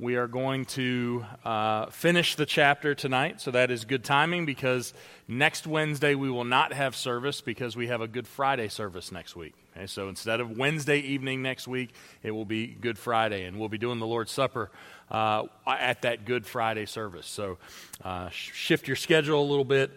We are going to uh, finish the chapter tonight, so that is good timing because next Wednesday we will not have service because we have a Good Friday service next week. Okay, so instead of Wednesday evening next week, it will be Good Friday, and we'll be doing the Lord's Supper uh, at that Good Friday service. So uh, shift your schedule a little bit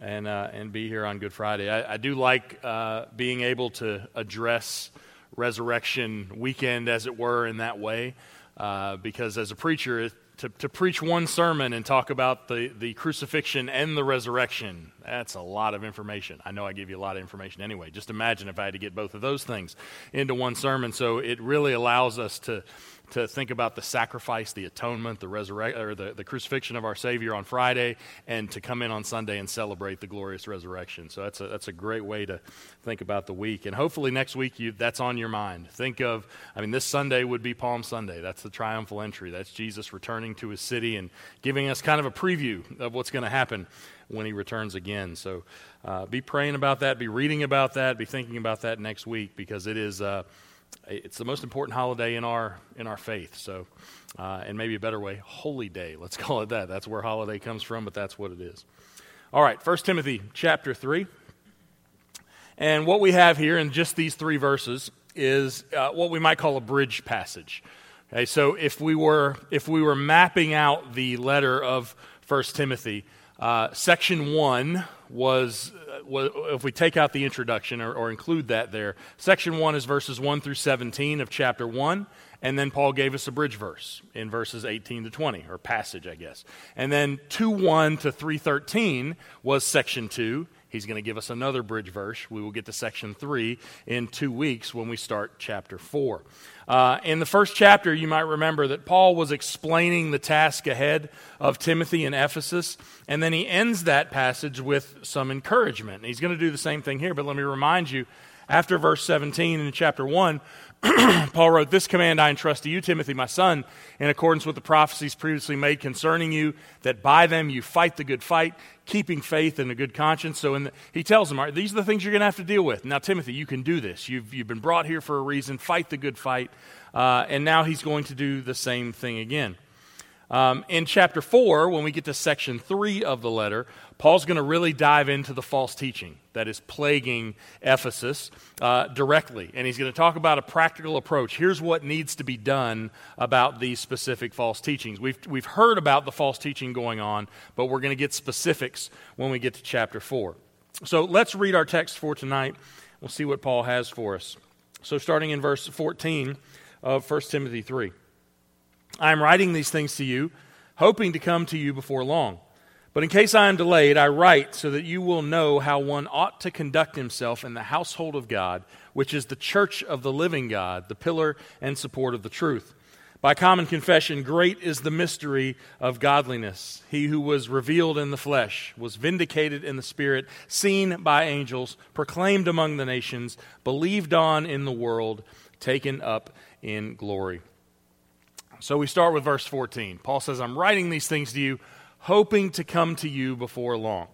and, uh, and be here on Good Friday. I, I do like uh, being able to address resurrection weekend, as it were, in that way uh, because as a preacher, to, to preach one sermon and talk about the, the crucifixion and the resurrection, that's a lot of information. I know I give you a lot of information anyway. Just imagine if I had to get both of those things into one sermon. So it really allows us to to think about the sacrifice, the atonement, the resurrection, or the, the crucifixion of our Savior on Friday, and to come in on Sunday and celebrate the glorious resurrection. So that's a, that's a great way to think about the week. And hopefully next week you, that's on your mind. Think of, I mean, this Sunday would be Palm Sunday. That's the triumphal entry. That's Jesus returning to his city and giving us kind of a preview of what's going to happen when he returns again. So uh, be praying about that, be reading about that, be thinking about that next week because it is. Uh, it's the most important holiday in our in our faith. So, uh, and maybe a better way, holy day. Let's call it that. That's where holiday comes from, but that's what it is. All right, First Timothy chapter three, and what we have here in just these three verses is uh, what we might call a bridge passage. Okay, so if we were if we were mapping out the letter of First Timothy, uh, section one was if we take out the introduction or, or include that there, section 1 is verses 1 through 17 of chapter 1. And then Paul gave us a bridge verse in verses 18 to 20, or passage, I guess. And then 2 1 to 313 was section 2. He's going to give us another bridge verse. We will get to section 3 in two weeks when we start chapter 4. Uh, in the first chapter, you might remember that Paul was explaining the task ahead of Timothy in Ephesus, and then he ends that passage with some encouragement. He's going to do the same thing here, but let me remind you after verse 17 in chapter 1, Paul wrote, This command I entrust to you, Timothy, my son, in accordance with the prophecies previously made concerning you, that by them you fight the good fight, keeping faith and a good conscience. So the, he tells them, These are the things you're going to have to deal with. Now, Timothy, you can do this. You've, you've been brought here for a reason. Fight the good fight. Uh, and now he's going to do the same thing again. Um, in chapter 4, when we get to section 3 of the letter, Paul's going to really dive into the false teaching that is plaguing Ephesus uh, directly. And he's going to talk about a practical approach. Here's what needs to be done about these specific false teachings. We've, we've heard about the false teaching going on, but we're going to get specifics when we get to chapter 4. So let's read our text for tonight. We'll see what Paul has for us. So, starting in verse 14 of 1 Timothy 3. I am writing these things to you, hoping to come to you before long. But in case I am delayed, I write so that you will know how one ought to conduct himself in the household of God, which is the church of the living God, the pillar and support of the truth. By common confession, great is the mystery of godliness. He who was revealed in the flesh was vindicated in the spirit, seen by angels, proclaimed among the nations, believed on in the world, taken up in glory. So we start with verse 14. Paul says, I'm writing these things to you, hoping to come to you before long.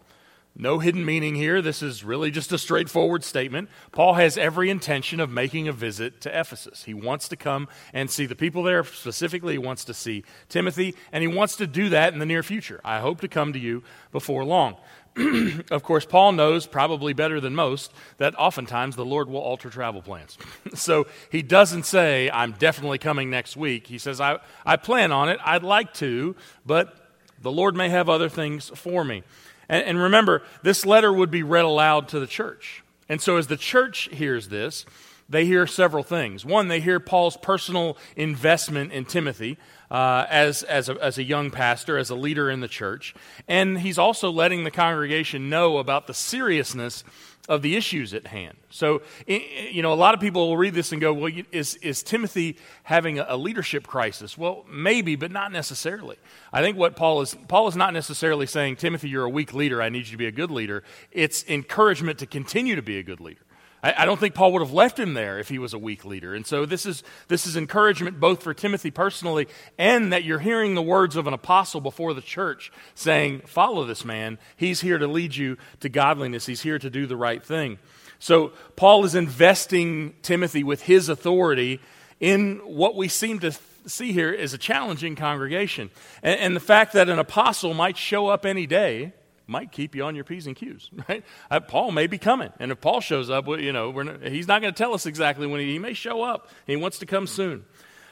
No hidden meaning here. This is really just a straightforward statement. Paul has every intention of making a visit to Ephesus. He wants to come and see the people there. Specifically, he wants to see Timothy, and he wants to do that in the near future. I hope to come to you before long. of course, Paul knows probably better than most that oftentimes the Lord will alter travel plans. so he doesn't say, I'm definitely coming next week. He says, I, I plan on it. I'd like to, but the Lord may have other things for me. And, and remember, this letter would be read aloud to the church. And so as the church hears this, they hear several things. One, they hear Paul's personal investment in Timothy uh, as, as, a, as a young pastor, as a leader in the church. And he's also letting the congregation know about the seriousness of the issues at hand. So, you know, a lot of people will read this and go, well, is, is Timothy having a leadership crisis? Well, maybe, but not necessarily. I think what Paul is, Paul is not necessarily saying, Timothy, you're a weak leader, I need you to be a good leader. It's encouragement to continue to be a good leader. I, I don't think Paul would have left him there if he was a weak leader. And so this is, this is encouragement both for Timothy personally and that you're hearing the words of an apostle before the church saying, Follow this man. He's here to lead you to godliness, he's here to do the right thing. So Paul is investing Timothy with his authority in what we seem to see here is a challenging congregation. And, and, the fact that an apostle might show up any day might keep you on your P's and Q's, right? Uh, Paul may be coming. And if Paul shows up, you know, not, he's not going to tell us exactly when he, he may show up. He wants to come soon.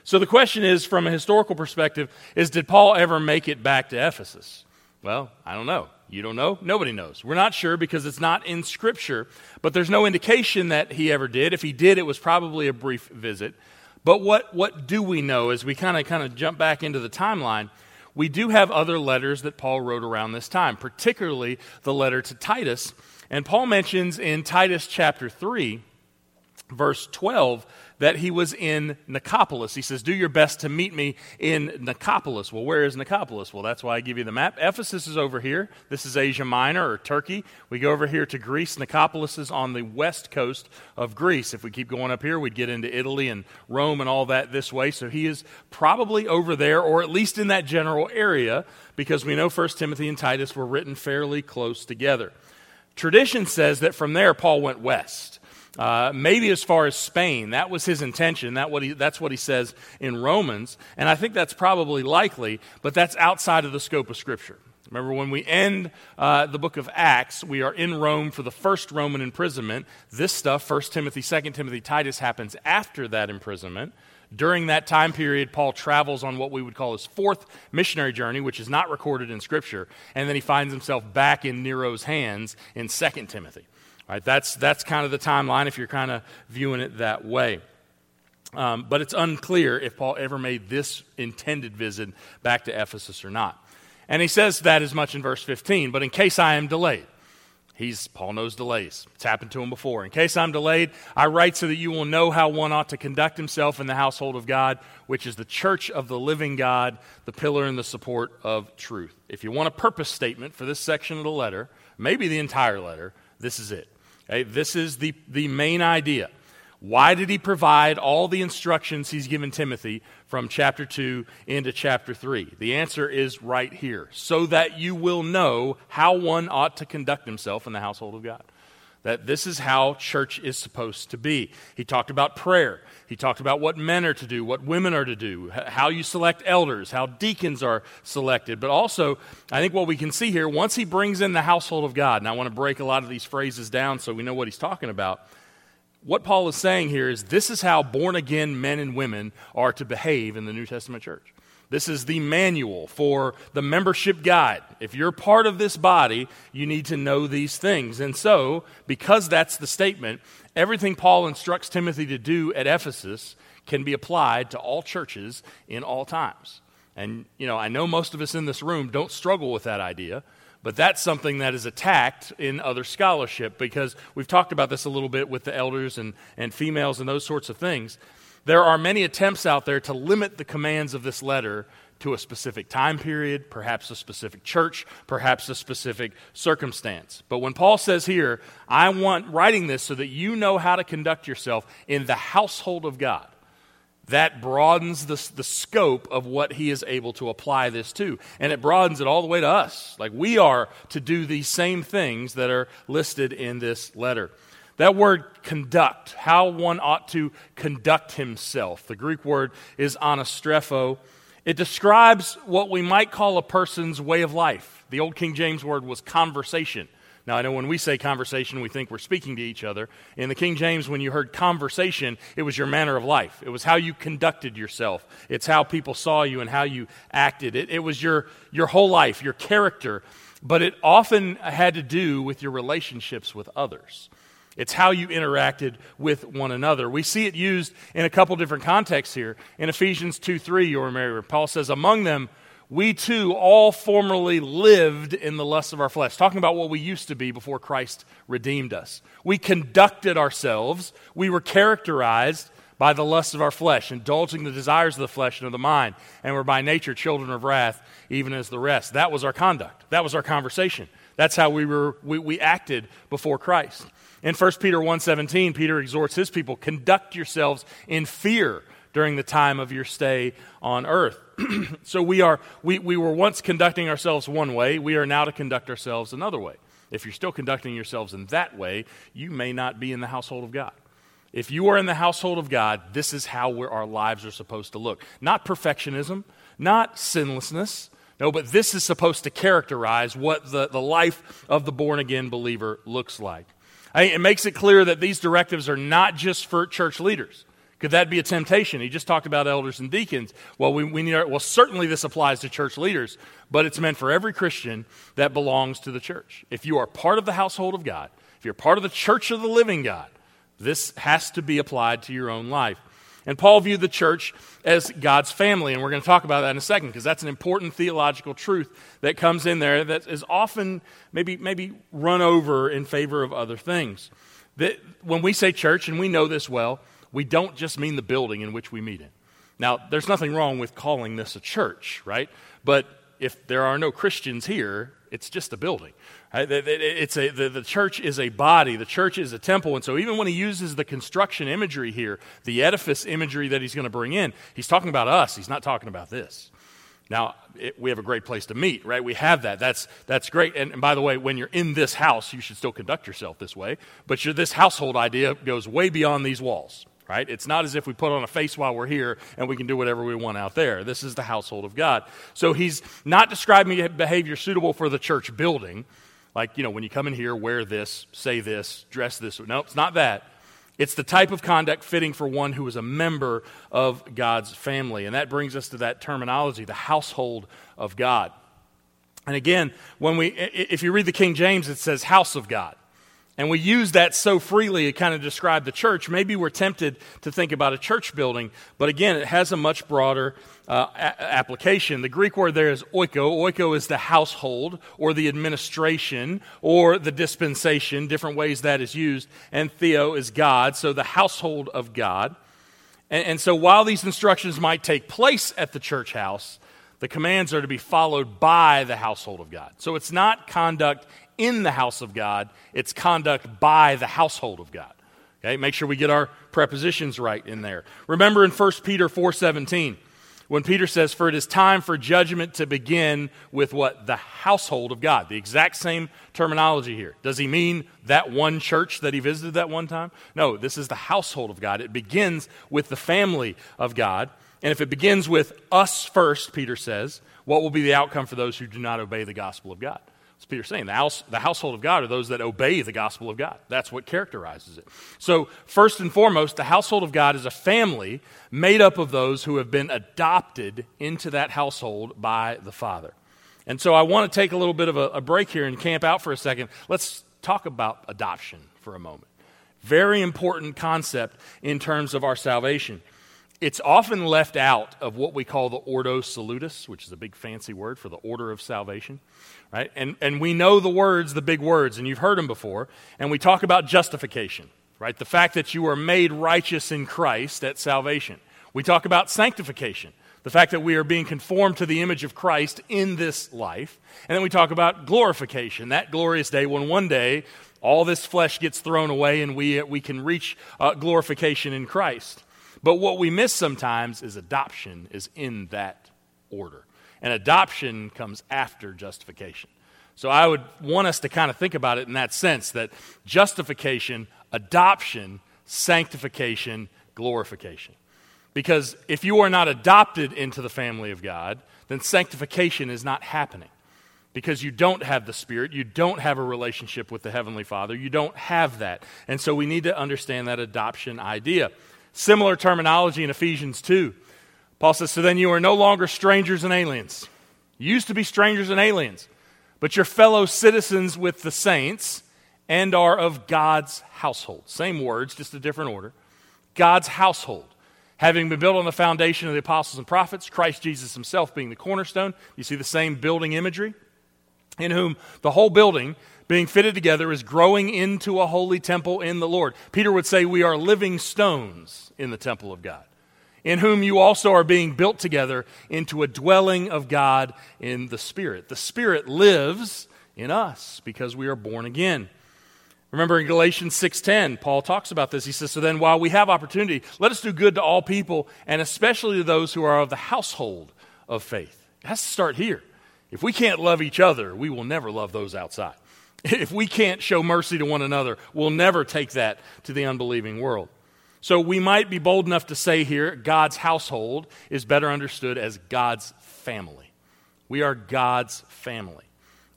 So the question is, from a historical perspective, is did Paul ever make it back to Ephesus? Well, I don't know. You don't know? Nobody knows. We're not sure because it's not in Scripture, but there's no indication that he ever did. If he did, it was probably a brief visit. But what, what do we know as we kind of kind of jump back into the timeline? We do have other letters that Paul wrote around this time, particularly the letter to Titus. And Paul mentions in Titus chapter 3, verse 12, that he was in Nicopolis. He says, Do your best to meet me in Nicopolis. Well, where is Nicopolis? Well, that's why I give you the map. Ephesus is over here. This is Asia Minor or Turkey. We go over here to Greece. Nicopolis is on the west coast of Greece. If we keep going up here, we'd get into Italy and Rome and all that this way. So he is probably over there, or at least in that general area, because we know 1 Timothy and Titus were written fairly close together. Tradition says that from there, Paul went west. Uh, maybe as far as Spain. That was his intention. That what he, that's what he says in Romans. And I think that's probably likely, but that's outside of the scope of Scripture. Remember, when we end uh, the book of Acts, we are in Rome for the first Roman imprisonment. This stuff, 1 Timothy, 2 Timothy, Titus, happens after that imprisonment. During that time period, Paul travels on what we would call his fourth missionary journey, which is not recorded in Scripture, and then he finds himself back in Nero's hands in 2 Timothy. Right, that's, that's kind of the timeline if you're kind of viewing it that way. Um, but it's unclear if Paul ever made this intended visit back to Ephesus or not. And he says that as much in verse 15, but in case I am delayed, he's, Paul knows delays. It's happened to him before. In case I'm delayed, I write so that you will know how one ought to conduct himself in the household of God, which is the church of the living God, the pillar and the support of truth. If you want a purpose statement for this section of the letter, maybe the entire letter, this is it. Okay, this is the, the main idea. Why did he provide all the instructions he's given Timothy from chapter 2 into chapter 3? The answer is right here so that you will know how one ought to conduct himself in the household of God. That this is how church is supposed to be. He talked about prayer. He talked about what men are to do, what women are to do, how you select elders, how deacons are selected. But also, I think what we can see here, once he brings in the household of God, and I want to break a lot of these phrases down so we know what he's talking about. What Paul is saying here is this is how born again men and women are to behave in the New Testament church. This is the manual for the membership guide. If you're part of this body, you need to know these things. And so, because that's the statement, everything Paul instructs Timothy to do at Ephesus can be applied to all churches in all times. And, you know, I know most of us in this room don't struggle with that idea, but that's something that is attacked in other scholarship because we've talked about this a little bit with the elders and, and females and those sorts of things. There are many attempts out there to limit the commands of this letter to a specific time period, perhaps a specific church, perhaps a specific circumstance. But when Paul says here, I want writing this so that you know how to conduct yourself in the household of God, that broadens the, the scope of what he is able to apply this to. And it broadens it all the way to us. Like we are to do these same things that are listed in this letter. That word conduct, how one ought to conduct himself. The Greek word is anastrepho. It describes what we might call a person's way of life. The Old King James word was conversation. Now, I know when we say conversation, we think we're speaking to each other. In the King James, when you heard conversation, it was your manner of life. It was how you conducted yourself. It's how people saw you and how you acted. It, it was your, your whole life, your character. But it often had to do with your relationships with others. It's how you interacted with one another. We see it used in a couple different contexts here. In Ephesians 2 3, you'll remember, Paul says, Among them, we too all formerly lived in the lusts of our flesh. Talking about what we used to be before Christ redeemed us. We conducted ourselves, we were characterized by the lusts of our flesh, indulging the desires of the flesh and of the mind, and were by nature children of wrath, even as the rest. That was our conduct. That was our conversation. That's how we, were, we, we acted before Christ. In 1 Peter 1:17, Peter exhorts his people, conduct yourselves in fear during the time of your stay on earth. so we are we, we were once conducting ourselves one way, we are now to conduct ourselves another way. If you're still conducting yourselves in that way, you may not be in the household of God. If you are in the household of God, this is how our lives are supposed to look. Not perfectionism, not sinlessness. No, but this is supposed to characterize what the, the life of the born again believer looks like. I, it makes it clear that these directives are not just for church leaders. Could that be a temptation? He just talked about elders and deacons. Well, we, we need our, well, certainly this applies to church leaders, but it's meant for every Christian that belongs to the church. If you are part of the household of God, if you're part of the church of the living God, this has to be applied to your own life. And Paul viewed the church as God's family, and we're going to talk about that in a second because that's an important theological truth that comes in there that is often maybe, maybe run over in favor of other things. That when we say church, and we know this well, we don't just mean the building in which we meet in. Now, there's nothing wrong with calling this a church, right? But if there are no Christians here, it's just a building. It's a, the, the church is a body, the church is a temple. And so, even when he uses the construction imagery here, the edifice imagery that he's going to bring in, he's talking about us. He's not talking about this. Now, it, we have a great place to meet, right? We have that. That's, that's great. And, and, by the way, when you're in this house, you should still conduct yourself this way. But this household idea goes way beyond these walls, right? It's not as if we put on a face while we're here and we can do whatever we want out there. This is the household of God. So he's not describing behavior suitable for the church building. Like, you know, when you come in here, wear this, say this, dress this. No, it's not that. It's the type of conduct fitting for one who is a member of God's family. And that brings us to that terminology, the household of God. And again, when we, if you read the King James, it says house of God. And we use that so freely to kind of describe the church. Maybe we're tempted to think about a church building, but again, it has a much broader uh, a- application. The Greek word there is oiko. Oiko is the household or the administration or the dispensation, different ways that is used. And theo is God, so the household of God. And, and so while these instructions might take place at the church house, the commands are to be followed by the household of God. So it's not conduct in the house of God, it's conduct by the household of God. Okay, make sure we get our prepositions right in there. Remember in 1 Peter 4:17, when Peter says, For it is time for judgment to begin with what? The household of God. The exact same terminology here. Does he mean that one church that he visited that one time? No, this is the household of God. It begins with the family of God. And if it begins with us first, Peter says, what will be the outcome for those who do not obey the gospel of God? What's Peter saying? The, house, the household of God are those that obey the gospel of God. That's what characterizes it. So, first and foremost, the household of God is a family made up of those who have been adopted into that household by the Father. And so, I want to take a little bit of a, a break here and camp out for a second. Let's talk about adoption for a moment. Very important concept in terms of our salvation. It's often left out of what we call the Ordo Salutis, which is a big fancy word for the order of salvation right? And, and we know the words, the big words, and you've heard them before. And we talk about justification, right? The fact that you are made righteous in Christ at salvation. We talk about sanctification, the fact that we are being conformed to the image of Christ in this life. And then we talk about glorification, that glorious day when one day all this flesh gets thrown away and we, we can reach uh, glorification in Christ. But what we miss sometimes is adoption is in that order and adoption comes after justification. So I would want us to kind of think about it in that sense that justification, adoption, sanctification, glorification. Because if you are not adopted into the family of God, then sanctification is not happening. Because you don't have the Spirit, you don't have a relationship with the Heavenly Father, you don't have that. And so we need to understand that adoption idea. Similar terminology in Ephesians 2. Paul says, So then you are no longer strangers and aliens. You used to be strangers and aliens, but you're fellow citizens with the saints and are of God's household. Same words, just a different order. God's household. Having been built on the foundation of the apostles and prophets, Christ Jesus himself being the cornerstone. You see the same building imagery? In whom the whole building, being fitted together, is growing into a holy temple in the Lord. Peter would say, We are living stones in the temple of God in whom you also are being built together into a dwelling of God in the Spirit. The Spirit lives in us because we are born again. Remember in Galatians 6:10, Paul talks about this. He says, "So then while we have opportunity, let us do good to all people, and especially to those who are of the household of faith." It has to start here. If we can't love each other, we will never love those outside. If we can't show mercy to one another, we'll never take that to the unbelieving world. So we might be bold enough to say here God's household is better understood as God's family. We are God's family.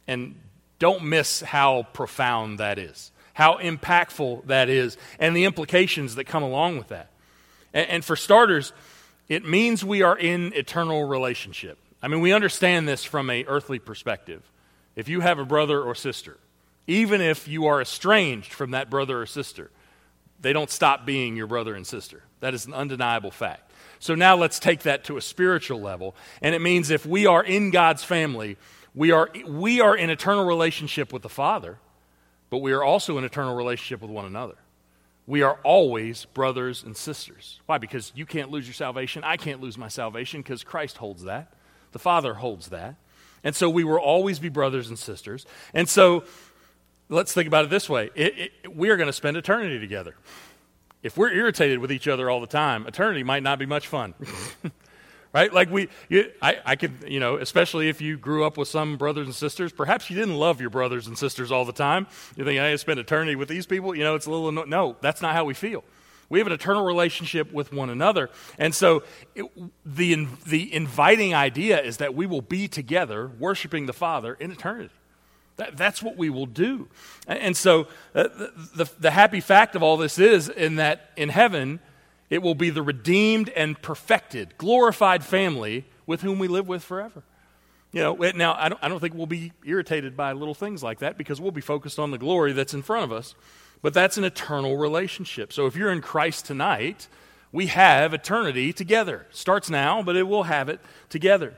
And don't miss how profound that is, how impactful that is, and the implications that come along with that. And, and for starters, it means we are in eternal relationship. I mean, we understand this from a earthly perspective. If you have a brother or sister, even if you are estranged from that brother or sister, they don't stop being your brother and sister. That is an undeniable fact. So now let's take that to a spiritual level. And it means if we are in God's family, we are, we are in eternal relationship with the Father, but we are also in eternal relationship with one another. We are always brothers and sisters. Why? Because you can't lose your salvation. I can't lose my salvation because Christ holds that. The Father holds that. And so we will always be brothers and sisters. And so let's think about it this way it, it, we are going to spend eternity together. If we're irritated with each other all the time, eternity might not be much fun. right? Like we, you, I, I could, you know, especially if you grew up with some brothers and sisters, perhaps you didn't love your brothers and sisters all the time. You think, I spend eternity with these people? You know, it's a little, no, that's not how we feel. We have an eternal relationship with one another. And so it, the, the inviting idea is that we will be together worshiping the Father in eternity. That, that's what we will do. And so uh, the, the, the happy fact of all this is in that in heaven, it will be the redeemed and perfected, glorified family with whom we live with forever. You know, now I don't, I don't think we'll be irritated by little things like that because we'll be focused on the glory that's in front of us. But that's an eternal relationship. So if you're in Christ tonight, we have eternity together. Starts now, but it will have it together.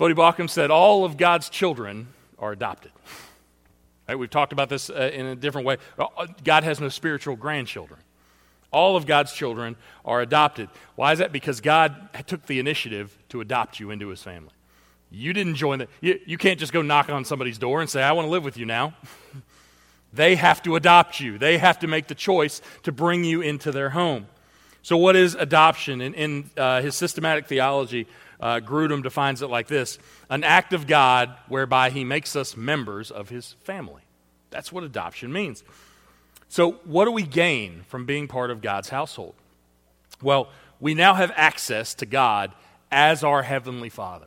Voddie Baucham said, All of God's children are adopted. Right, we've talked about this uh, in a different way. Uh, God has no spiritual grandchildren. All of God's children are adopted. Why is that? Because God took the initiative to adopt you into his family. You didn't join that. you, you can't just go knock on somebody's door and say, I want to live with you now. they have to adopt you, they have to make the choice to bring you into their home. So, what is adoption? In, in uh, his systematic theology, uh, Grudem defines it like this an act of God whereby he makes us members of his family. That's what adoption means. So, what do we gain from being part of God's household? Well, we now have access to God as our Heavenly Father.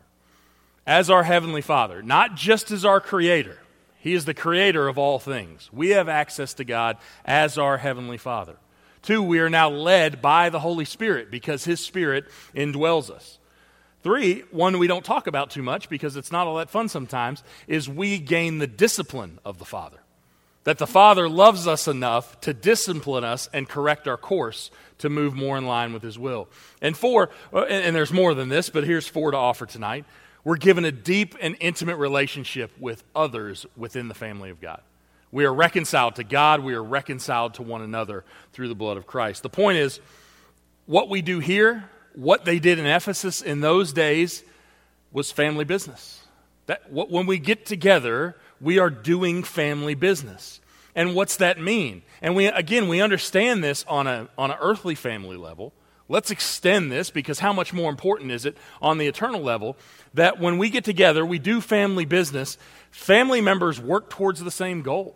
As our Heavenly Father, not just as our Creator. He is the Creator of all things. We have access to God as our Heavenly Father. Two, we are now led by the Holy Spirit because His Spirit indwells us. Three, one we don't talk about too much because it's not all that fun sometimes, is we gain the discipline of the Father. That the Father loves us enough to discipline us and correct our course to move more in line with His will. And four, uh, and there's more than this, but here's four to offer tonight. We're given a deep and intimate relationship with others within the family of God. We are reconciled to God, we are reconciled to one another through the blood of Christ. The point is, what we do here what they did in Ephesus in those days was family business. That, when we get together, we are doing family business. And what's that mean? And we, again, we understand this on, a, on an earthly family level. Let's extend this because how much more important is it on the eternal level that when we get together, we do family business, family members work towards the same goal.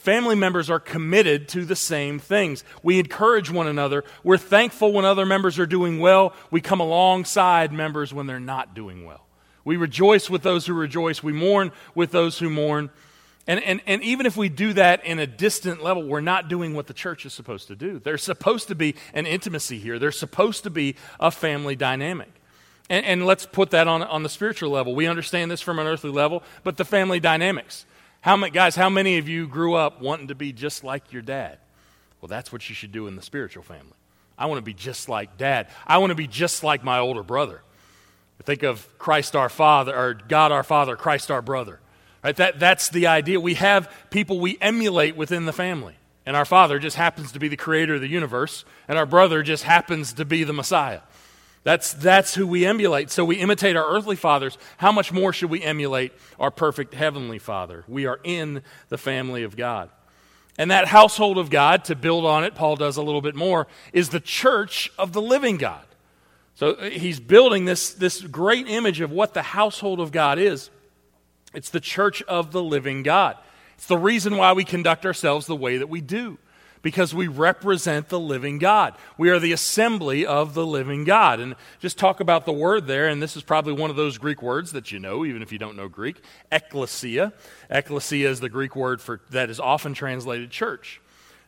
Family members are committed to the same things. We encourage one another. We're thankful when other members are doing well. We come alongside members when they're not doing well. We rejoice with those who rejoice. We mourn with those who mourn. And, and, and even if we do that in a distant level, we're not doing what the church is supposed to do. There's supposed to be an intimacy here, there's supposed to be a family dynamic. And, and let's put that on, on the spiritual level. We understand this from an earthly level, but the family dynamics. How many, guys, how many of you grew up wanting to be just like your dad? Well, that's what you should do in the spiritual family. I want to be just like dad. I want to be just like my older brother. Think of Christ our Father, or God our Father, Christ our brother. Right? That, that's the idea. We have people we emulate within the family. And our Father just happens to be the creator of the universe, and our brother just happens to be the Messiah. That's, that's who we emulate. So we imitate our earthly fathers. How much more should we emulate our perfect heavenly Father? We are in the family of God. And that household of God, to build on it, Paul does a little bit more, is the church of the living God. So uh, he's building this, this great image of what the household of God is. It's the church of the living God. It's the reason why we conduct ourselves the way that we do because we represent the living God. We are the assembly of the living God. And just talk about the word there, and this is probably one of those Greek words that you know, even if you don't know Greek ecclesia. Ecclesia is the Greek word for, that is often translated church.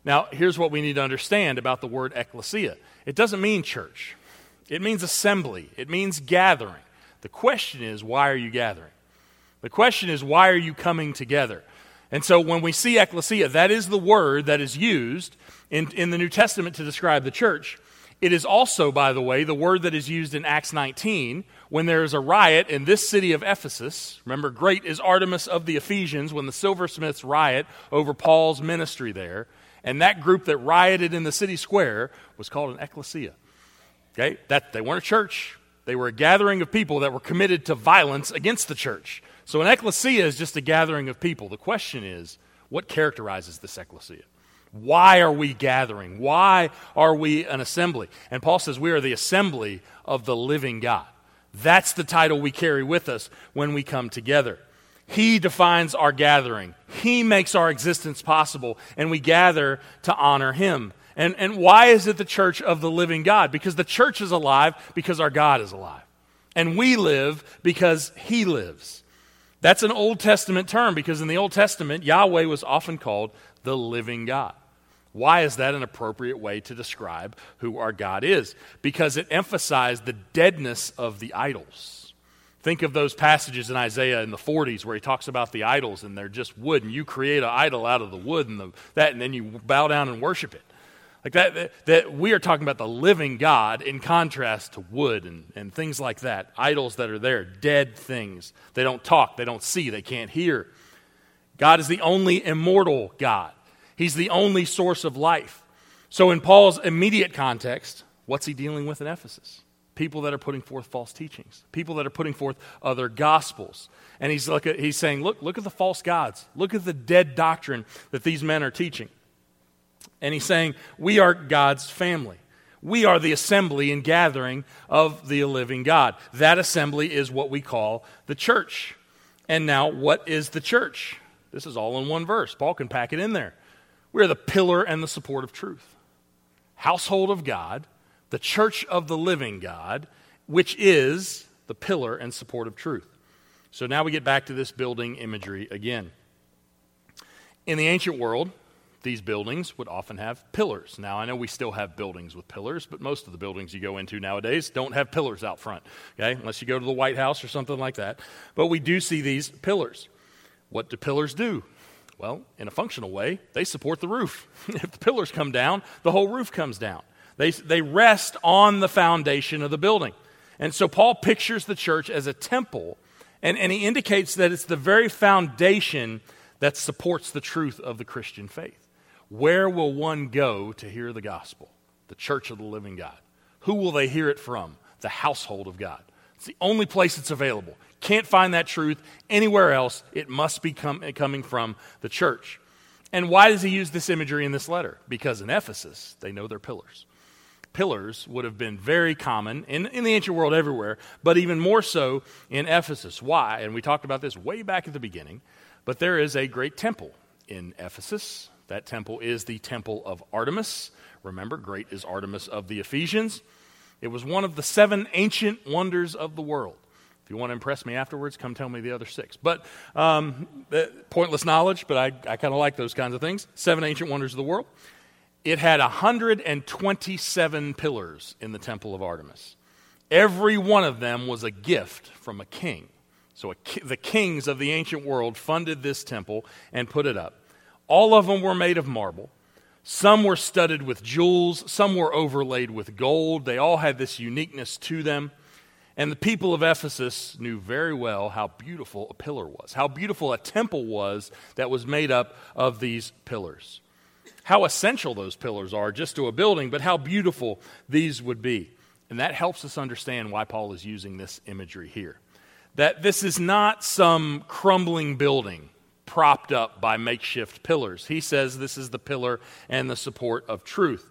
Now, here's what we need to understand about the word ecclesia it doesn't mean church, it means assembly, it means gathering. The question is, why are you gathering? The question is, why are you coming together? And so when we see ecclesia, that is the word that is used in, in the New Testament to describe the church. It is also, by the way, the word that is used in Acts 19 when there is a riot in this city of Ephesus. Remember, great is Artemis of the Ephesians when the silversmiths riot over Paul's ministry there. And that group that rioted in the city square was called an ecclesia. Okay? That, they weren't a church, they were a gathering of people that were committed to violence against the church. So an ecclesia is just a gathering of people. The question is, what characterizes this ecclesia? Why are we gathering? Why are we an assembly? And Paul says we are the assembly of the living God. That's the title we carry with us when we come together. He defines our gathering. He makes our existence possible, and we gather to honor Him. And, and why is it the church of the living God? Because the church is alive because our God is alive. And we live because He lives. That's an Old Testament term because in the Old Testament, Yahweh was often called the living God. Why is that an appropriate way to describe who our God is? Because it emphasized the deadness of the idols. Think of those passages in Isaiah in the 40s where he talks about the idols and they're just wood, and you create an idol out of the wood and the, that, and then you bow down and worship it. Like that, that, that, we are talking about the living God in contrast to wood and, and things like that. Idols that are there, dead things. They don't talk, they don't see, they can't hear. God is the only immortal God, He's the only source of life. So, in Paul's immediate context, what's he dealing with in Ephesus? People that are putting forth false teachings, people that are putting forth other gospels. And he's, look at, he's saying, look, look at the false gods. Look at the dead doctrine that these men are teaching. And he's saying, We are God's family. We are the assembly and gathering of the living God. That assembly is what we call the church. And now, what is the church? This is all in one verse. Paul can pack it in there. We are the pillar and the support of truth. Household of God, the church of the living God, which is the pillar and support of truth. So now we get back to this building imagery again. In the ancient world, these buildings would often have pillars. Now, I know we still have buildings with pillars, but most of the buildings you go into nowadays don't have pillars out front, okay, unless you go to the White House or something like that. But we do see these pillars. What do pillars do? Well, in a functional way, they support the roof. if the pillars come down, the whole roof comes down. They, they rest on the foundation of the building. And so Paul pictures the church as a temple, and, and he indicates that it's the very foundation that supports the truth of the Christian faith. Where will one go to hear the gospel? The church of the living God. Who will they hear it from? The household of God. It's the only place it's available. Can't find that truth anywhere else. It must be com- coming from the church. And why does he use this imagery in this letter? Because in Ephesus, they know their pillars. Pillars would have been very common in, in the ancient world everywhere, but even more so in Ephesus. Why? And we talked about this way back at the beginning, but there is a great temple in Ephesus that temple is the temple of Artemis. Remember, great is Artemis of the Ephesians. It was one of the seven ancient wonders of the world. If you want to impress me afterwards, come tell me the other six. But um, pointless knowledge, but I, I kind of like those kinds of things. Seven ancient wonders of the world. It had 127 pillars in the temple of Artemis. Every one of them was a gift from a king. So a the kings of the ancient world funded this temple and put it up. All of them were made of marble. Some were studded with jewels, some were overlaid with gold. They all had this uniqueness to them. And the people of Ephesus knew very well how beautiful a pillar was, how beautiful a temple was that was made up of these pillars. How essential those pillars are just to a building, but how beautiful these would be. And that helps us understand why Paul is using this imagery here. That this is not some crumbling building propped up by makeshift pillars. He says this is the pillar and the support of truth.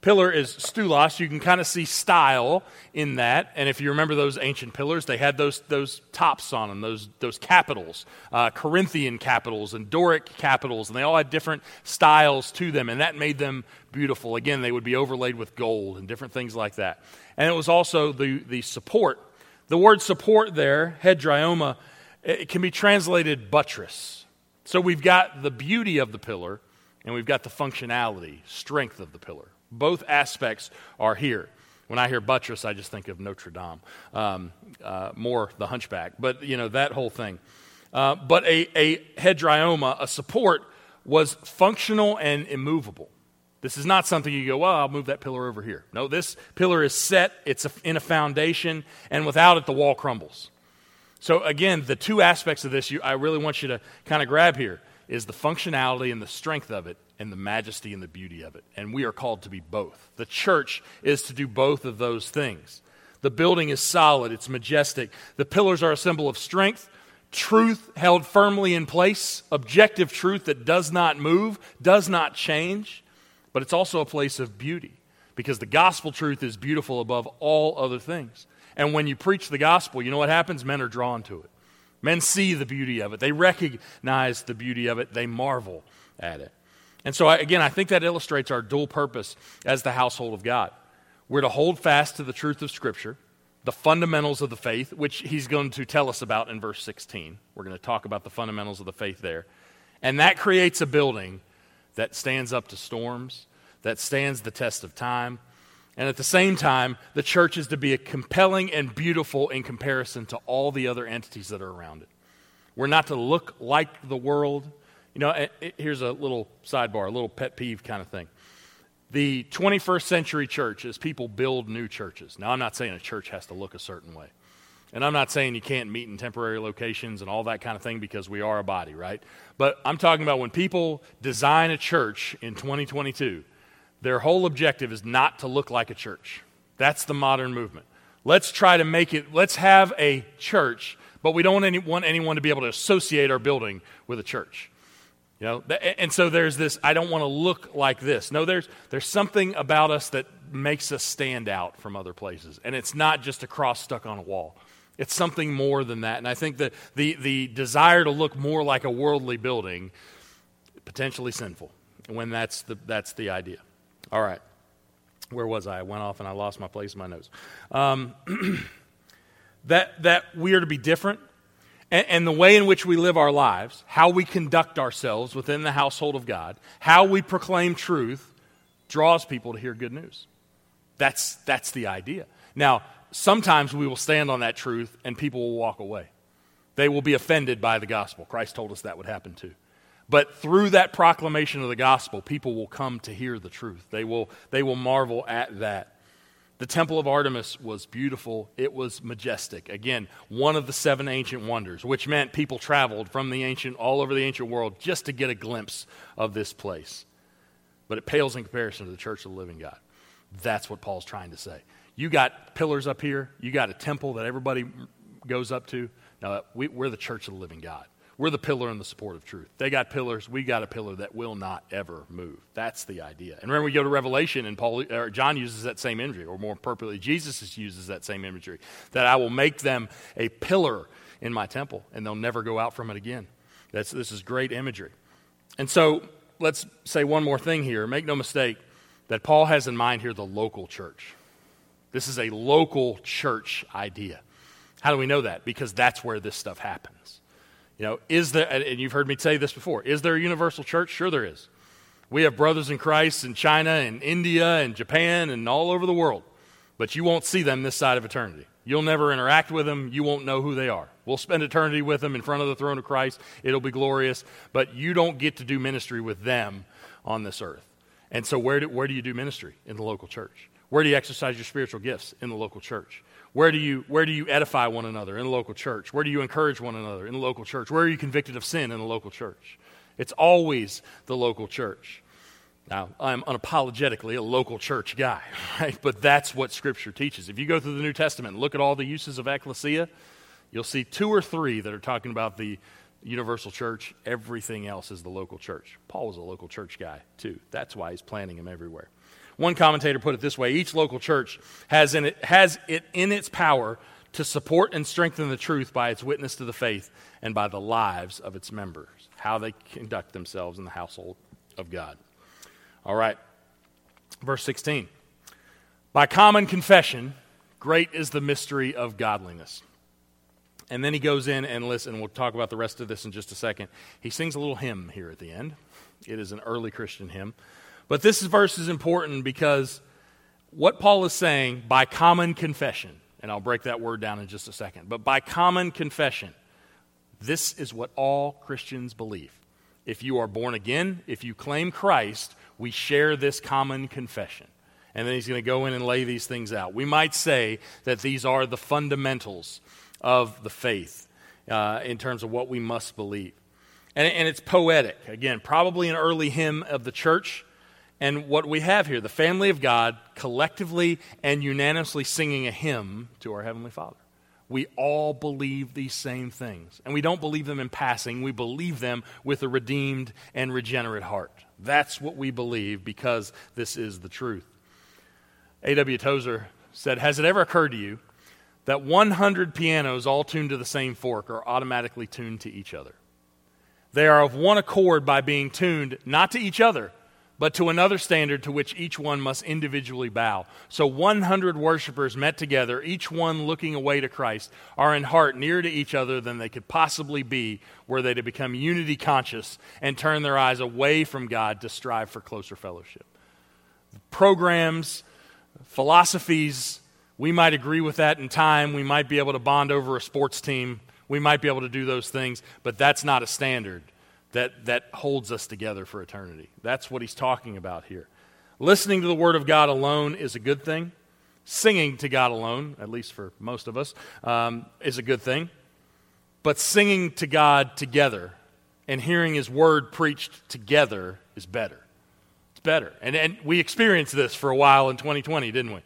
Pillar is stulos. You can kind of see style in that. And if you remember those ancient pillars, they had those, those tops on them, those, those capitals, uh, Corinthian capitals and Doric capitals, and they all had different styles to them, and that made them beautiful. Again, they would be overlaid with gold and different things like that. And it was also the, the support. The word support there, hedrioma, it can be translated buttress. So we've got the beauty of the pillar, and we've got the functionality, strength of the pillar. Both aspects are here. When I hear buttress, I just think of Notre Dame, um, uh, more the hunchback, but you know, that whole thing. Uh, but a, a hedrioma, a support, was functional and immovable. This is not something you go, well, I'll move that pillar over here. No, this pillar is set, it's a, in a foundation, and without it, the wall crumbles. So, again, the two aspects of this you, I really want you to kind of grab here is the functionality and the strength of it and the majesty and the beauty of it. And we are called to be both. The church is to do both of those things. The building is solid, it's majestic. The pillars are a symbol of strength, truth held firmly in place, objective truth that does not move, does not change, but it's also a place of beauty because the gospel truth is beautiful above all other things. And when you preach the gospel, you know what happens? Men are drawn to it. Men see the beauty of it, they recognize the beauty of it, they marvel at it. And so, again, I think that illustrates our dual purpose as the household of God. We're to hold fast to the truth of Scripture, the fundamentals of the faith, which he's going to tell us about in verse 16. We're going to talk about the fundamentals of the faith there. And that creates a building that stands up to storms, that stands the test of time. And at the same time, the church is to be a compelling and beautiful in comparison to all the other entities that are around it. We're not to look like the world. You know, it, it, here's a little sidebar, a little pet peeve kind of thing. The 21st century church is people build new churches. Now, I'm not saying a church has to look a certain way. And I'm not saying you can't meet in temporary locations and all that kind of thing because we are a body, right? But I'm talking about when people design a church in 2022, their whole objective is not to look like a church. That's the modern movement. Let's try to make it, let's have a church, but we don't any, want anyone to be able to associate our building with a church. You know, and so there's this, I don't want to look like this. No, there's, there's something about us that makes us stand out from other places. And it's not just a cross stuck on a wall. It's something more than that. And I think that the, the desire to look more like a worldly building, potentially sinful, when that's the, that's the idea. All right. Where was I? I went off and I lost my place in my notes. Um, that, that we are to be different, and, and the way in which we live our lives, how we conduct ourselves within the household of God, how we proclaim truth, draws people to hear good news. That's, that's the idea. Now, sometimes we will stand on that truth and people will walk away. They will be offended by the gospel. Christ told us that would happen too. But through that proclamation of the gospel, people will come to hear the truth. They will, they will marvel at that. The temple of Artemis was beautiful. It was majestic. Again, one of the seven ancient wonders, which meant people traveled from the ancient, all over the ancient world just to get a glimpse of this place. But it pales in comparison to the church of the living God. That's what Paul's trying to say. You got pillars up here, you got a temple that everybody goes up to. Now, we, we're the church of the living God. We're the pillar and the support of truth. They got pillars. We got a pillar that will not ever move. That's the idea. And remember, we go to Revelation, and Paul, or John uses that same imagery, or more appropriately, Jesus uses that same imagery that I will make them a pillar in my temple, and they'll never go out from it again. That's, this is great imagery. And so let's say one more thing here. Make no mistake that Paul has in mind here the local church. This is a local church idea. How do we know that? Because that's where this stuff happens. You know, is there, and you've heard me say this before, is there a universal church? Sure, there is. We have brothers in Christ in China and India and Japan and all over the world, but you won't see them this side of eternity. You'll never interact with them. You won't know who they are. We'll spend eternity with them in front of the throne of Christ. It'll be glorious, but you don't get to do ministry with them on this earth. And so, where do, where do you do ministry? In the local church. Where do you exercise your spiritual gifts? In the local church. Where do, you, where do you edify one another? In the local church. Where do you encourage one another? In the local church. Where are you convicted of sin? In the local church. It's always the local church. Now, I'm unapologetically a local church guy, right? But that's what Scripture teaches. If you go through the New Testament and look at all the uses of ecclesia, you'll see two or three that are talking about the universal church. Everything else is the local church. Paul was a local church guy, too. That's why he's planting them everywhere. One commentator put it this way each local church has, in it, has it in its power to support and strengthen the truth by its witness to the faith and by the lives of its members, how they conduct themselves in the household of God. All right, verse 16. By common confession, great is the mystery of godliness. And then he goes in and listen. We'll talk about the rest of this in just a second. He sings a little hymn here at the end. It is an early Christian hymn. But this verse is important because what Paul is saying by common confession, and I'll break that word down in just a second, but by common confession, this is what all Christians believe. If you are born again, if you claim Christ, we share this common confession. And then he's going to go in and lay these things out. We might say that these are the fundamentals of the faith uh, in terms of what we must believe. And, and it's poetic. Again, probably an early hymn of the church. And what we have here, the family of God collectively and unanimously singing a hymn to our Heavenly Father. We all believe these same things. And we don't believe them in passing, we believe them with a redeemed and regenerate heart. That's what we believe because this is the truth. A.W. Tozer said, Has it ever occurred to you that 100 pianos all tuned to the same fork are automatically tuned to each other? They are of one accord by being tuned not to each other, but to another standard to which each one must individually bow. So 100 worshipers met together, each one looking away to Christ, are in heart nearer to each other than they could possibly be were they to become unity conscious and turn their eyes away from God to strive for closer fellowship. Programs, philosophies, we might agree with that in time. We might be able to bond over a sports team. We might be able to do those things, but that's not a standard that, that holds us together for eternity. That's what he's talking about here. Listening to the Word of God alone is a good thing. Singing to God alone, at least for most of us, um, is a good thing. But singing to God together and hearing His Word preached together is better. It's better. And, and we experienced this for a while in 2020, didn't we?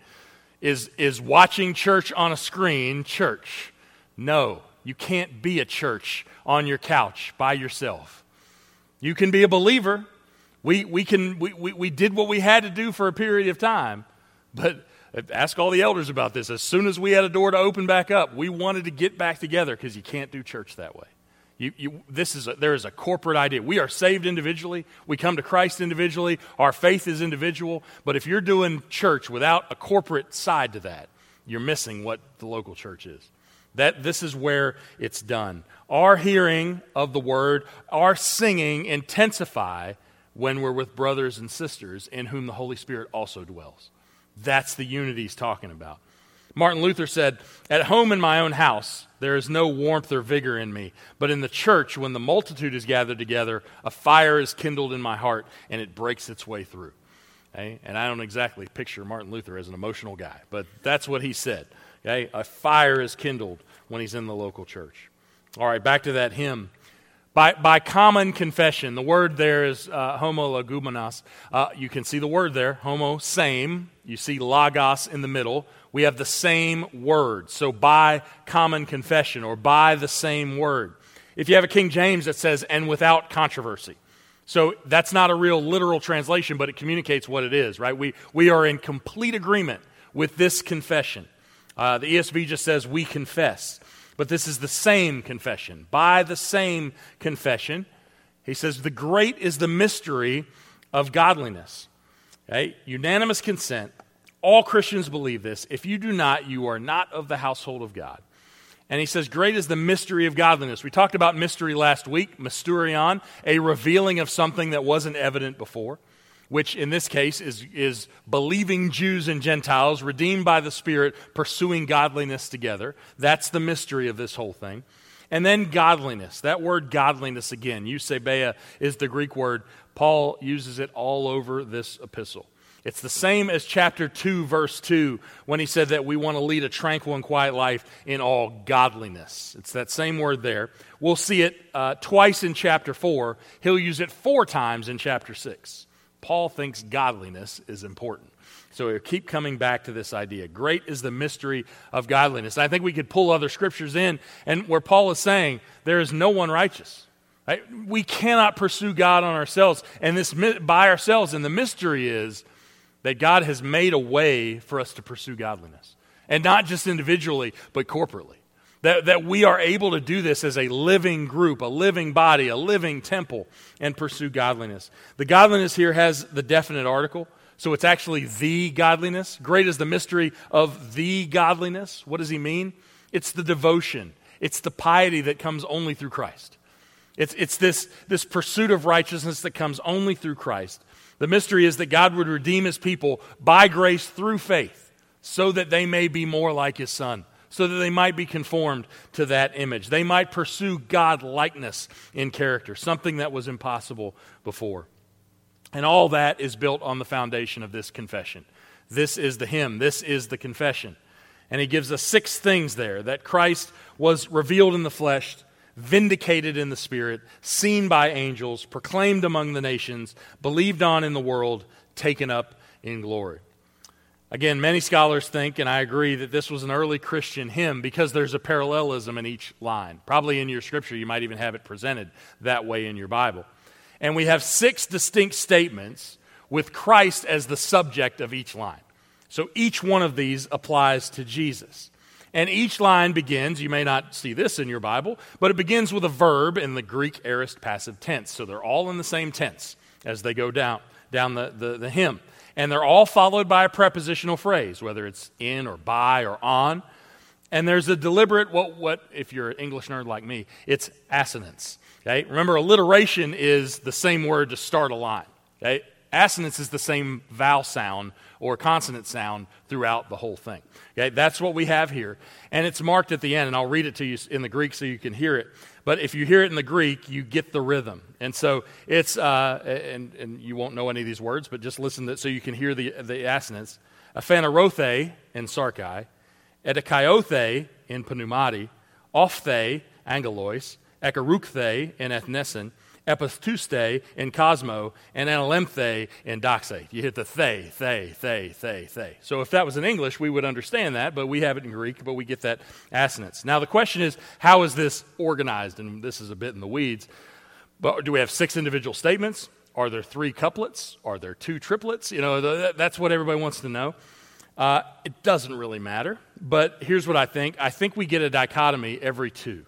Is, is watching church on a screen church? No, you can't be a church on your couch by yourself. You can be a believer. We, we, can, we, we, we did what we had to do for a period of time, but ask all the elders about this. As soon as we had a door to open back up, we wanted to get back together because you can't do church that way. You, you, this is a, there is a corporate idea. We are saved individually. We come to Christ individually. Our faith is individual. But if you're doing church without a corporate side to that, you're missing what the local church is. That this is where it's done. Our hearing of the word, our singing intensify when we're with brothers and sisters in whom the Holy Spirit also dwells. That's the unity he's talking about. Martin Luther said, At home in my own house, there is no warmth or vigor in me. But in the church, when the multitude is gathered together, a fire is kindled in my heart and it breaks its way through. Okay? And I don't exactly picture Martin Luther as an emotional guy, but that's what he said. Okay? A fire is kindled when he's in the local church. All right, back to that hymn. By, by common confession, the word there is uh, homologumenos. Uh, you can see the word there, homo, same. You see logos in the middle. We have the same word. So by common confession or by the same word. If you have a King James that says, and without controversy. So that's not a real literal translation, but it communicates what it is, right? We, we are in complete agreement with this confession. Uh, the ESV just says, we confess. But this is the same confession. By the same confession, he says, the great is the mystery of godliness. Okay? Unanimous consent. All Christians believe this. If you do not, you are not of the household of God. And he says, Great is the mystery of godliness. We talked about mystery last week, mysterion, a revealing of something that wasn't evident before which in this case is, is believing Jews and Gentiles, redeemed by the Spirit, pursuing godliness together. That's the mystery of this whole thing. And then godliness. That word godliness again, eusebeia, is the Greek word. Paul uses it all over this epistle. It's the same as chapter 2, verse 2, when he said that we want to lead a tranquil and quiet life in all godliness. It's that same word there. We'll see it uh, twice in chapter 4. He'll use it four times in chapter 6. Paul thinks godliness is important. So we keep coming back to this idea. Great is the mystery of godliness. I think we could pull other scriptures in, and where Paul is saying there is no one righteous. Right? We cannot pursue God on ourselves, and this by ourselves. And the mystery is that God has made a way for us to pursue godliness. And not just individually, but corporately. That, that we are able to do this as a living group, a living body, a living temple, and pursue godliness. The godliness here has the definite article, so it's actually the godliness. Great is the mystery of the godliness. What does he mean? It's the devotion, it's the piety that comes only through Christ. It's, it's this, this pursuit of righteousness that comes only through Christ. The mystery is that God would redeem his people by grace through faith so that they may be more like his son so that they might be conformed to that image. They might pursue God likeness in character, something that was impossible before. And all that is built on the foundation of this confession. This is the hymn, this is the confession. And he gives us six things there that Christ was revealed in the flesh, vindicated in the spirit, seen by angels, proclaimed among the nations, believed on in the world, taken up in glory. Again, many scholars think, and I agree, that this was an early Christian hymn because there's a parallelism in each line. Probably in your scripture, you might even have it presented that way in your Bible. And we have six distinct statements with Christ as the subject of each line. So each one of these applies to Jesus. And each line begins, you may not see this in your Bible, but it begins with a verb in the Greek aorist passive tense. So they're all in the same tense as they go down, down the, the, the hymn and they're all followed by a prepositional phrase, whether it's in or by or on. And there's a deliberate, what, what if you're an English nerd like me, it's assonance. Okay? Remember, alliteration is the same word to start a line. Okay? Assonance is the same vowel sound or consonant sound throughout the whole thing. Okay? That's what we have here. And it's marked at the end, and I'll read it to you in the Greek so you can hear it. But if you hear it in the Greek, you get the rhythm. And so it's, uh, and, and you won't know any of these words, but just listen to it so you can hear the, the assonance. Aphanerothe in Sarkai, Edikaothe in Pneumati, Ophthe, Angelois, Ekarukthe in Ethnesin, Epithuste in Cosmo, and Analemthe in Doxe. You hit the the, the, the, the, the. So if that was in English, we would understand that, but we have it in Greek, but we get that assonance. Now the question is, how is this organized? And this is a bit in the weeds. But do we have six individual statements? Are there three couplets? Are there two triplets? You know, that's what everybody wants to know. Uh, it doesn't really matter, but here's what I think. I think we get a dichotomy every two.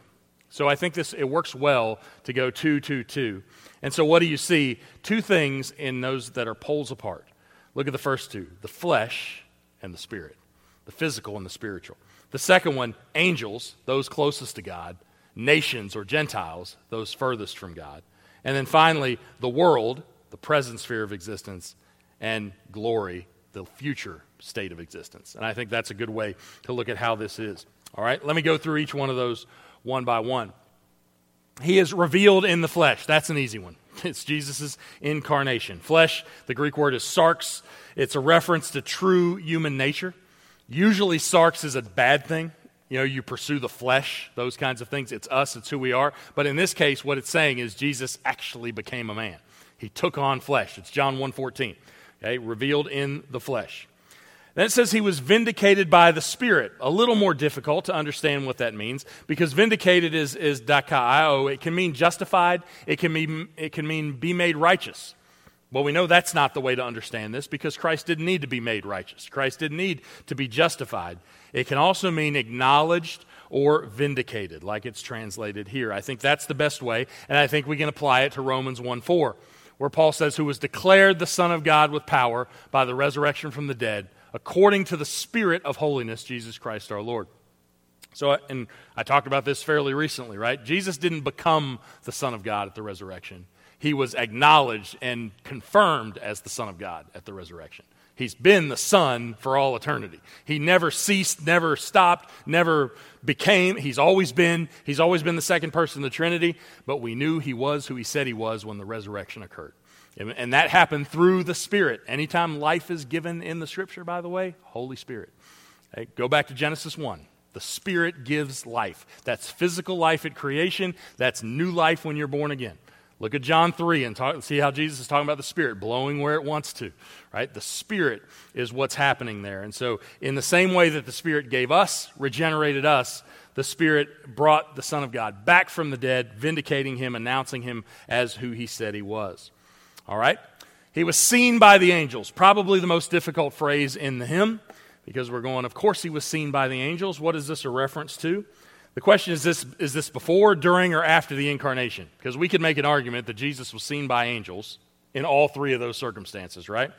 So I think this it works well to go two, two, two. And so what do you see? Two things in those that are poles apart. Look at the first two the flesh and the spirit, the physical and the spiritual. The second one, angels, those closest to God, nations or Gentiles, those furthest from God. And then finally, the world, the present sphere of existence, and glory, the future state of existence. And I think that's a good way to look at how this is. All right, let me go through each one of those one by one. He is revealed in the flesh. That's an easy one. It's Jesus' incarnation. Flesh, the Greek word is sarx. It's a reference to true human nature. Usually, sarx is a bad thing. You know, you pursue the flesh, those kinds of things. It's us, it's who we are. But in this case, what it's saying is Jesus actually became a man. He took on flesh. It's John 1.14, okay, revealed in the flesh. Then it says he was vindicated by the Spirit. A little more difficult to understand what that means because vindicated is, is dakaio. It can mean justified, it can, mean, it can mean be made righteous. Well, we know that's not the way to understand this because Christ didn't need to be made righteous. Christ didn't need to be justified. It can also mean acknowledged or vindicated, like it's translated here. I think that's the best way, and I think we can apply it to Romans 1 4, where Paul says, Who was declared the Son of God with power by the resurrection from the dead according to the Spirit of holiness, Jesus Christ our Lord. So, and I talked about this fairly recently, right? Jesus didn't become the Son of God at the resurrection. He was acknowledged and confirmed as the Son of God at the resurrection. He's been the Son for all eternity. He never ceased, never stopped, never became. He's always been. He's always been the second person of the Trinity, but we knew he was who he said he was when the resurrection occurred. And that happened through the Spirit. Anytime life is given in the Scripture, by the way, Holy Spirit. Okay, go back to Genesis 1. The Spirit gives life. That's physical life at creation, that's new life when you're born again. Look at John 3 and talk, see how Jesus is talking about the Spirit blowing where it wants to, right? The Spirit is what's happening there. And so, in the same way that the Spirit gave us, regenerated us, the Spirit brought the Son of God back from the dead, vindicating him, announcing him as who he said he was. All right? He was seen by the angels, probably the most difficult phrase in the hymn, because we're going, of course, he was seen by the angels. What is this a reference to? The question is this is this before, during, or after the incarnation? Because we could make an argument that Jesus was seen by angels in all three of those circumstances, right?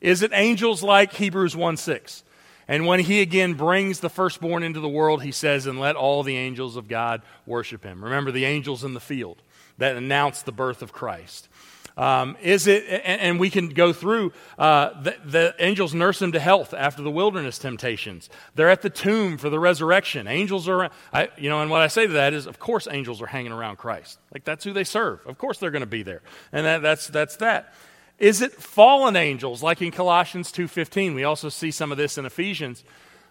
Is it angels like Hebrews 1 6? And when he again brings the firstborn into the world, he says, And let all the angels of God worship him. Remember the angels in the field that announced the birth of Christ. Um, is it, and, and, we can go through, uh, the, the, angels nurse him to health after the wilderness temptations. They're at the tomb for the resurrection. Angels are, I, you know, and what I say to that is, of course, angels are hanging around Christ. Like, that's who they serve. Of course, they're going to be there. And that, that's, that's that. Is it fallen angels, like in Colossians 2.15? We also see some of this in Ephesians.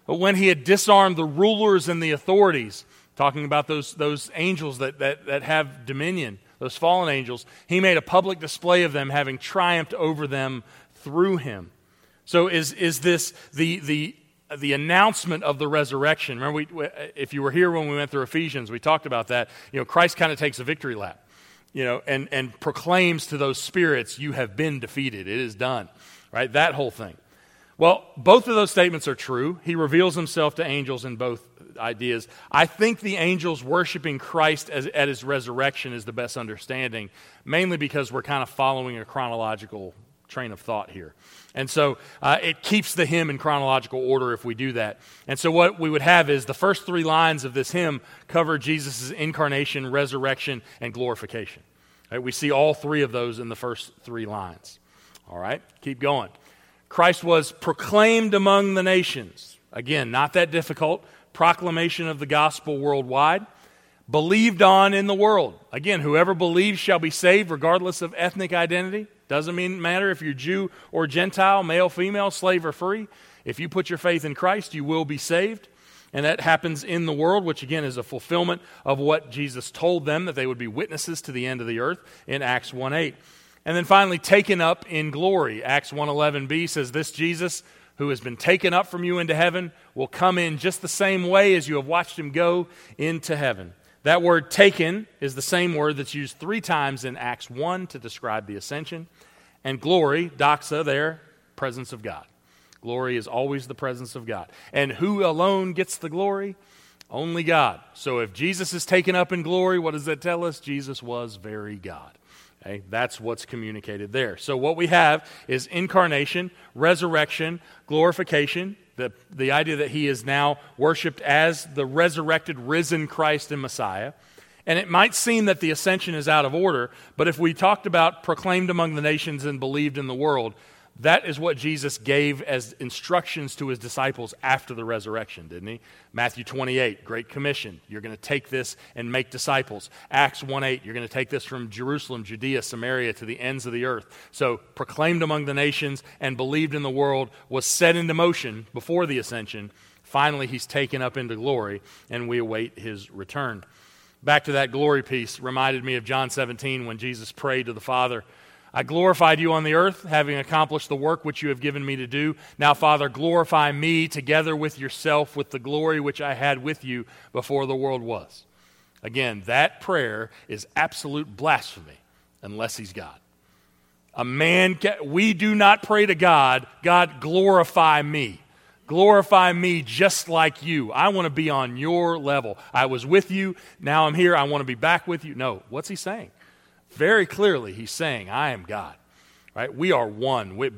But when he had disarmed the rulers and the authorities, talking about those, those angels that, that, that have dominion, those fallen angels, he made a public display of them, having triumphed over them through him. So, is, is this the, the, the announcement of the resurrection? Remember, we, if you were here when we went through Ephesians, we talked about that. You know, Christ kind of takes a victory lap, you know, and, and proclaims to those spirits, You have been defeated. It is done, right? That whole thing. Well, both of those statements are true. He reveals himself to angels in both ideas. I think the angels worshiping Christ as, at his resurrection is the best understanding, mainly because we're kind of following a chronological train of thought here. And so uh, it keeps the hymn in chronological order if we do that. And so what we would have is the first three lines of this hymn cover Jesus' incarnation, resurrection, and glorification. Right? We see all three of those in the first three lines. All right, keep going. Christ was proclaimed among the nations. Again, not that difficult. Proclamation of the gospel worldwide. Believed on in the world. Again, whoever believes shall be saved regardless of ethnic identity. Doesn't mean matter if you're Jew or Gentile, male, female, slave or free. If you put your faith in Christ, you will be saved. And that happens in the world, which again is a fulfillment of what Jesus told them that they would be witnesses to the end of the earth in Acts 1 8. And then finally, taken up in glory. Acts 1:11b says, This Jesus, who has been taken up from you into heaven, will come in just the same way as you have watched him go into heaven. That word taken is the same word that's used three times in Acts 1 to describe the ascension. And glory, doxa, there, presence of God. Glory is always the presence of God. And who alone gets the glory? Only God. So if Jesus is taken up in glory, what does that tell us? Jesus was very God. Okay, that's what's communicated there. So, what we have is incarnation, resurrection, glorification, the, the idea that he is now worshiped as the resurrected, risen Christ and Messiah. And it might seem that the ascension is out of order, but if we talked about proclaimed among the nations and believed in the world, that is what Jesus gave as instructions to his disciples after the resurrection, didn't he? Matthew 28, Great Commission. You're going to take this and make disciples. Acts 1 8, you're going to take this from Jerusalem, Judea, Samaria to the ends of the earth. So, proclaimed among the nations and believed in the world was set into motion before the ascension. Finally, he's taken up into glory, and we await his return. Back to that glory piece reminded me of John 17 when Jesus prayed to the Father I glorified you on the earth, having accomplished the work which you have given me to do. Now, Father, glorify me together with yourself with the glory which I had with you before the world was. Again, that prayer is absolute blasphemy unless he's God. A man, we do not pray to God, God, glorify me. Glorify me just like you. I want to be on your level. I was with you. Now I'm here. I want to be back with you. No, what's he saying? Very clearly, he's saying, I am God. Right? We are one. We,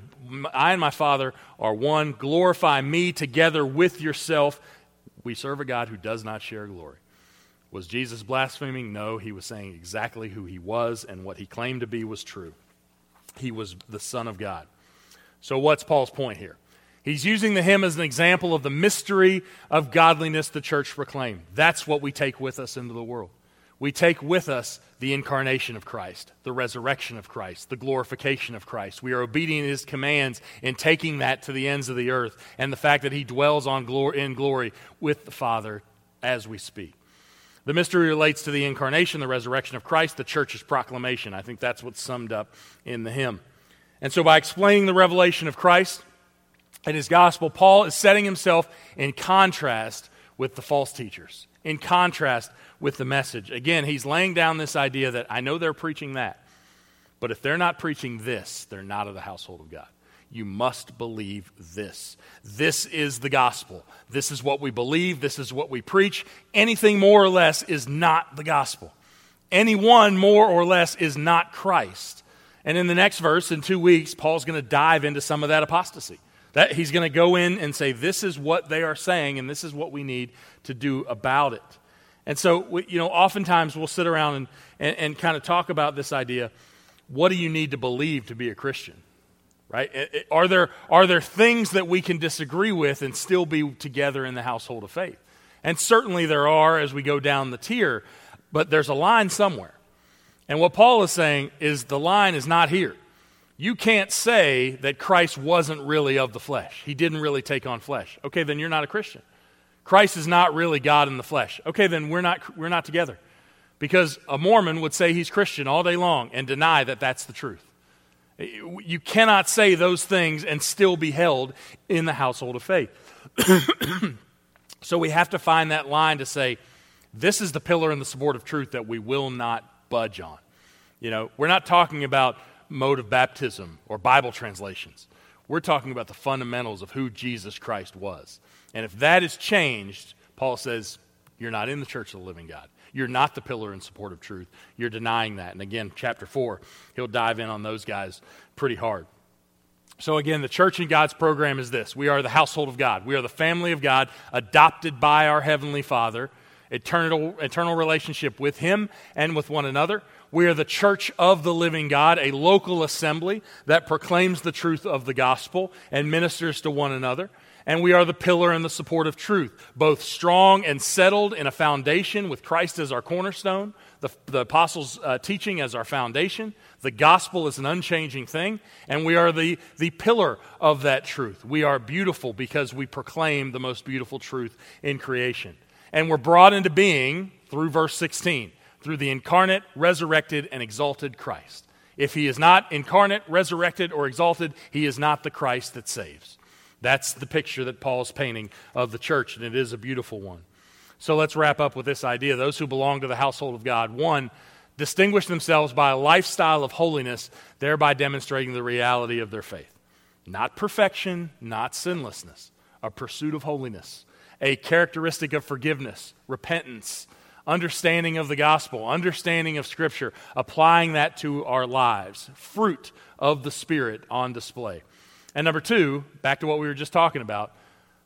I and my Father are one. Glorify me together with yourself. We serve a God who does not share glory. Was Jesus blaspheming? No, he was saying exactly who he was, and what he claimed to be was true. He was the Son of God. So, what's Paul's point here? He's using the hymn as an example of the mystery of godliness the church proclaimed. That's what we take with us into the world we take with us the incarnation of Christ, the resurrection of Christ, the glorification of Christ. We are obedient to his commands in taking that to the ends of the earth and the fact that he dwells on glory, in glory with the Father as we speak. The mystery relates to the incarnation, the resurrection of Christ, the church's proclamation. I think that's what's summed up in the hymn. And so, by explaining the revelation of Christ and his gospel, Paul is setting himself in contrast with the false teachers, in contrast with the message. Again, he's laying down this idea that I know they're preaching that, But if they're not preaching this, they're not of the household of God. You must believe this. This is the gospel. This is what we believe. This is what we preach. Anything more or less is not the gospel. Anyone more or less is not Christ. And in the next verse, in two weeks, Paul's going to dive into some of that apostasy. That he's going to go in and say, This is what they are saying, and this is what we need to do about it. And so, we, you know, oftentimes we'll sit around and, and, and kind of talk about this idea what do you need to believe to be a Christian? Right? Are there, are there things that we can disagree with and still be together in the household of faith? And certainly there are as we go down the tier, but there's a line somewhere. And what Paul is saying is the line is not here. You can't say that Christ wasn't really of the flesh. He didn't really take on flesh. Okay, then you're not a Christian. Christ is not really God in the flesh. Okay, then we're not, we're not together. Because a Mormon would say he's Christian all day long and deny that that's the truth. You cannot say those things and still be held in the household of faith. so we have to find that line to say, this is the pillar and the support of truth that we will not budge on. You know, we're not talking about mode of baptism or Bible translations. We're talking about the fundamentals of who Jesus Christ was. And if that is changed, Paul says, you're not in the church of the living God. You're not the pillar and support of truth. You're denying that. And again, chapter 4, he'll dive in on those guys pretty hard. So, again, the church in God's program is this we are the household of God, we are the family of God, adopted by our Heavenly Father, eternal, eternal relationship with Him and with one another. We are the church of the living God, a local assembly that proclaims the truth of the gospel and ministers to one another and we are the pillar and the support of truth, both strong and settled in a foundation with Christ as our cornerstone, the, the apostles' uh, teaching as our foundation. The gospel is an unchanging thing, and we are the, the pillar of that truth. We are beautiful because we proclaim the most beautiful truth in creation. And we're brought into being through verse 16, through the incarnate, resurrected, and exalted Christ. If he is not incarnate, resurrected, or exalted, he is not the Christ that saves. That's the picture that Paul's painting of the church, and it is a beautiful one. So let's wrap up with this idea. Those who belong to the household of God, one, distinguish themselves by a lifestyle of holiness, thereby demonstrating the reality of their faith. Not perfection, not sinlessness, a pursuit of holiness, a characteristic of forgiveness, repentance, understanding of the gospel, understanding of Scripture, applying that to our lives, fruit of the Spirit on display. And number two, back to what we were just talking about,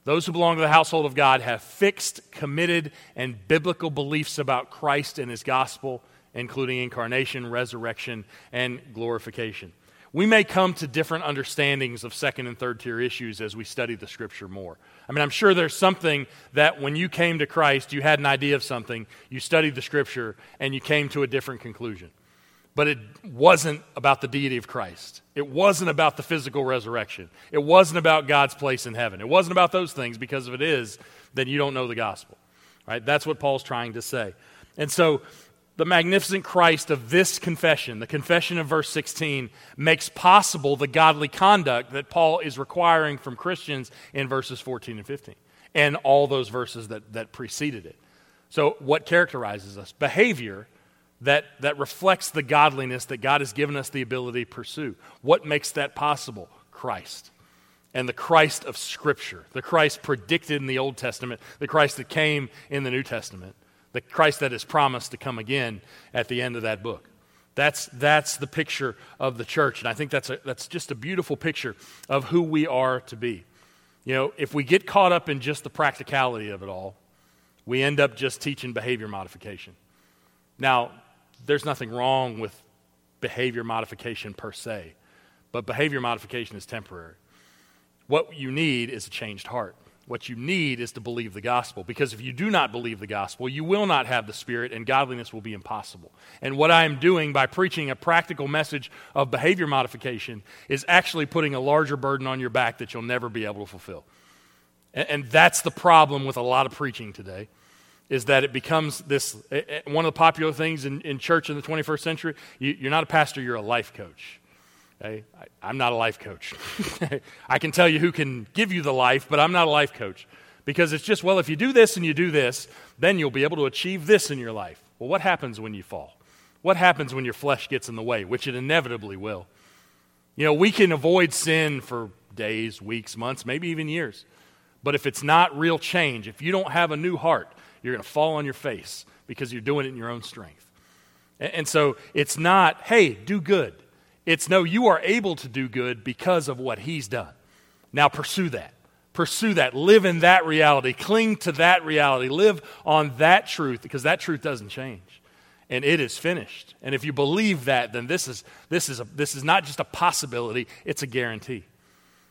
those who belong to the household of God have fixed, committed, and biblical beliefs about Christ and his gospel, including incarnation, resurrection, and glorification. We may come to different understandings of second and third tier issues as we study the scripture more. I mean, I'm sure there's something that when you came to Christ, you had an idea of something, you studied the scripture, and you came to a different conclusion but it wasn't about the deity of Christ. It wasn't about the physical resurrection. It wasn't about God's place in heaven. It wasn't about those things because if it is, then you don't know the gospel. Right? That's what Paul's trying to say. And so the magnificent Christ of this confession, the confession of verse 16, makes possible the godly conduct that Paul is requiring from Christians in verses 14 and 15 and all those verses that, that preceded it. So, what characterizes us? Behavior that, that reflects the godliness that God has given us the ability to pursue. What makes that possible? Christ. And the Christ of Scripture, the Christ predicted in the Old Testament, the Christ that came in the New Testament, the Christ that is promised to come again at the end of that book. That's, that's the picture of the church. And I think that's, a, that's just a beautiful picture of who we are to be. You know, if we get caught up in just the practicality of it all, we end up just teaching behavior modification. Now, there's nothing wrong with behavior modification per se, but behavior modification is temporary. What you need is a changed heart. What you need is to believe the gospel. Because if you do not believe the gospel, you will not have the Spirit, and godliness will be impossible. And what I am doing by preaching a practical message of behavior modification is actually putting a larger burden on your back that you'll never be able to fulfill. And, that's the problem with a lot of preaching today is that it becomes this one of the popular things in, in church in the 21st century. You, are not a pastor, you're a life coach. Okay? I, am not a life coach. I can tell you who can give you the life, but I'm not a life coach. Because it's just, well, if you do this and you do this, then you'll be able to achieve this in your life. Well, what happens when you fall? What happens when your flesh gets in the way, which it inevitably will? You know, we can avoid sin for days, weeks, months, maybe even years. But if it's not real change, if you don't have a new heart, you're going to fall on your face because you're doing it in your own strength. And so it's not, hey, do good. It's no, you are able to do good because of what he's done. Now pursue that. Pursue that. Live in that reality. Cling to that reality. Live on that truth because that truth doesn't change. And it is finished. And if you believe that, then this is, this is, a, this is not just a possibility, it's a guarantee.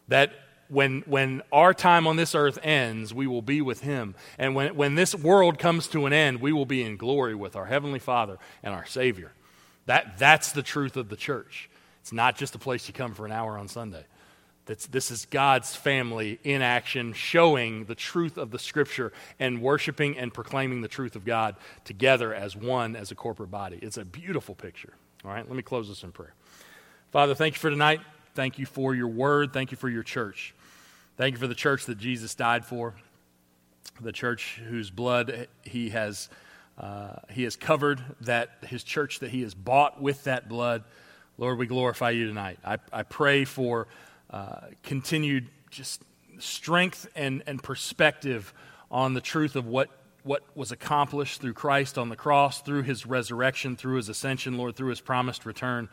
That when, when our time on this earth ends, we will be with Him. And when, when this world comes to an end, we will be in glory with our Heavenly Father and our Savior. That, that's the truth of the church. It's not just a place you come for an hour on Sunday. That's, this is God's family in action, showing the truth of the Scripture and worshiping and proclaiming the truth of God together as one, as a corporate body. It's a beautiful picture. All right, let me close this in prayer. Father, thank you for tonight. Thank you for your word. Thank you for your church. Thank you for the church that Jesus died for, the church whose blood he has, uh, he has covered, that his church that he has bought with that blood. Lord, we glorify you tonight. I, I pray for uh, continued just strength and, and perspective on the truth of what, what was accomplished through Christ on the cross, through his resurrection, through his ascension, Lord, through his promised return.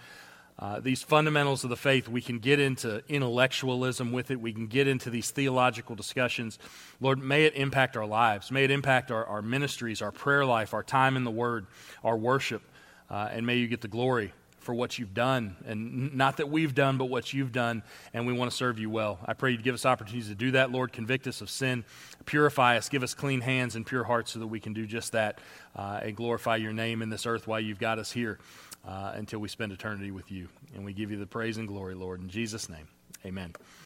Uh, these fundamentals of the faith, we can get into intellectualism with it. We can get into these theological discussions. Lord, may it impact our lives. May it impact our, our ministries, our prayer life, our time in the Word, our worship. Uh, and may you get the glory for what you've done. And not that we've done, but what you've done. And we want to serve you well. I pray you'd give us opportunities to do that, Lord. Convict us of sin. Purify us. Give us clean hands and pure hearts so that we can do just that uh, and glorify your name in this earth while you've got us here uh, until we spend eternity with you. And we give you the praise and glory, Lord. In Jesus' name, amen.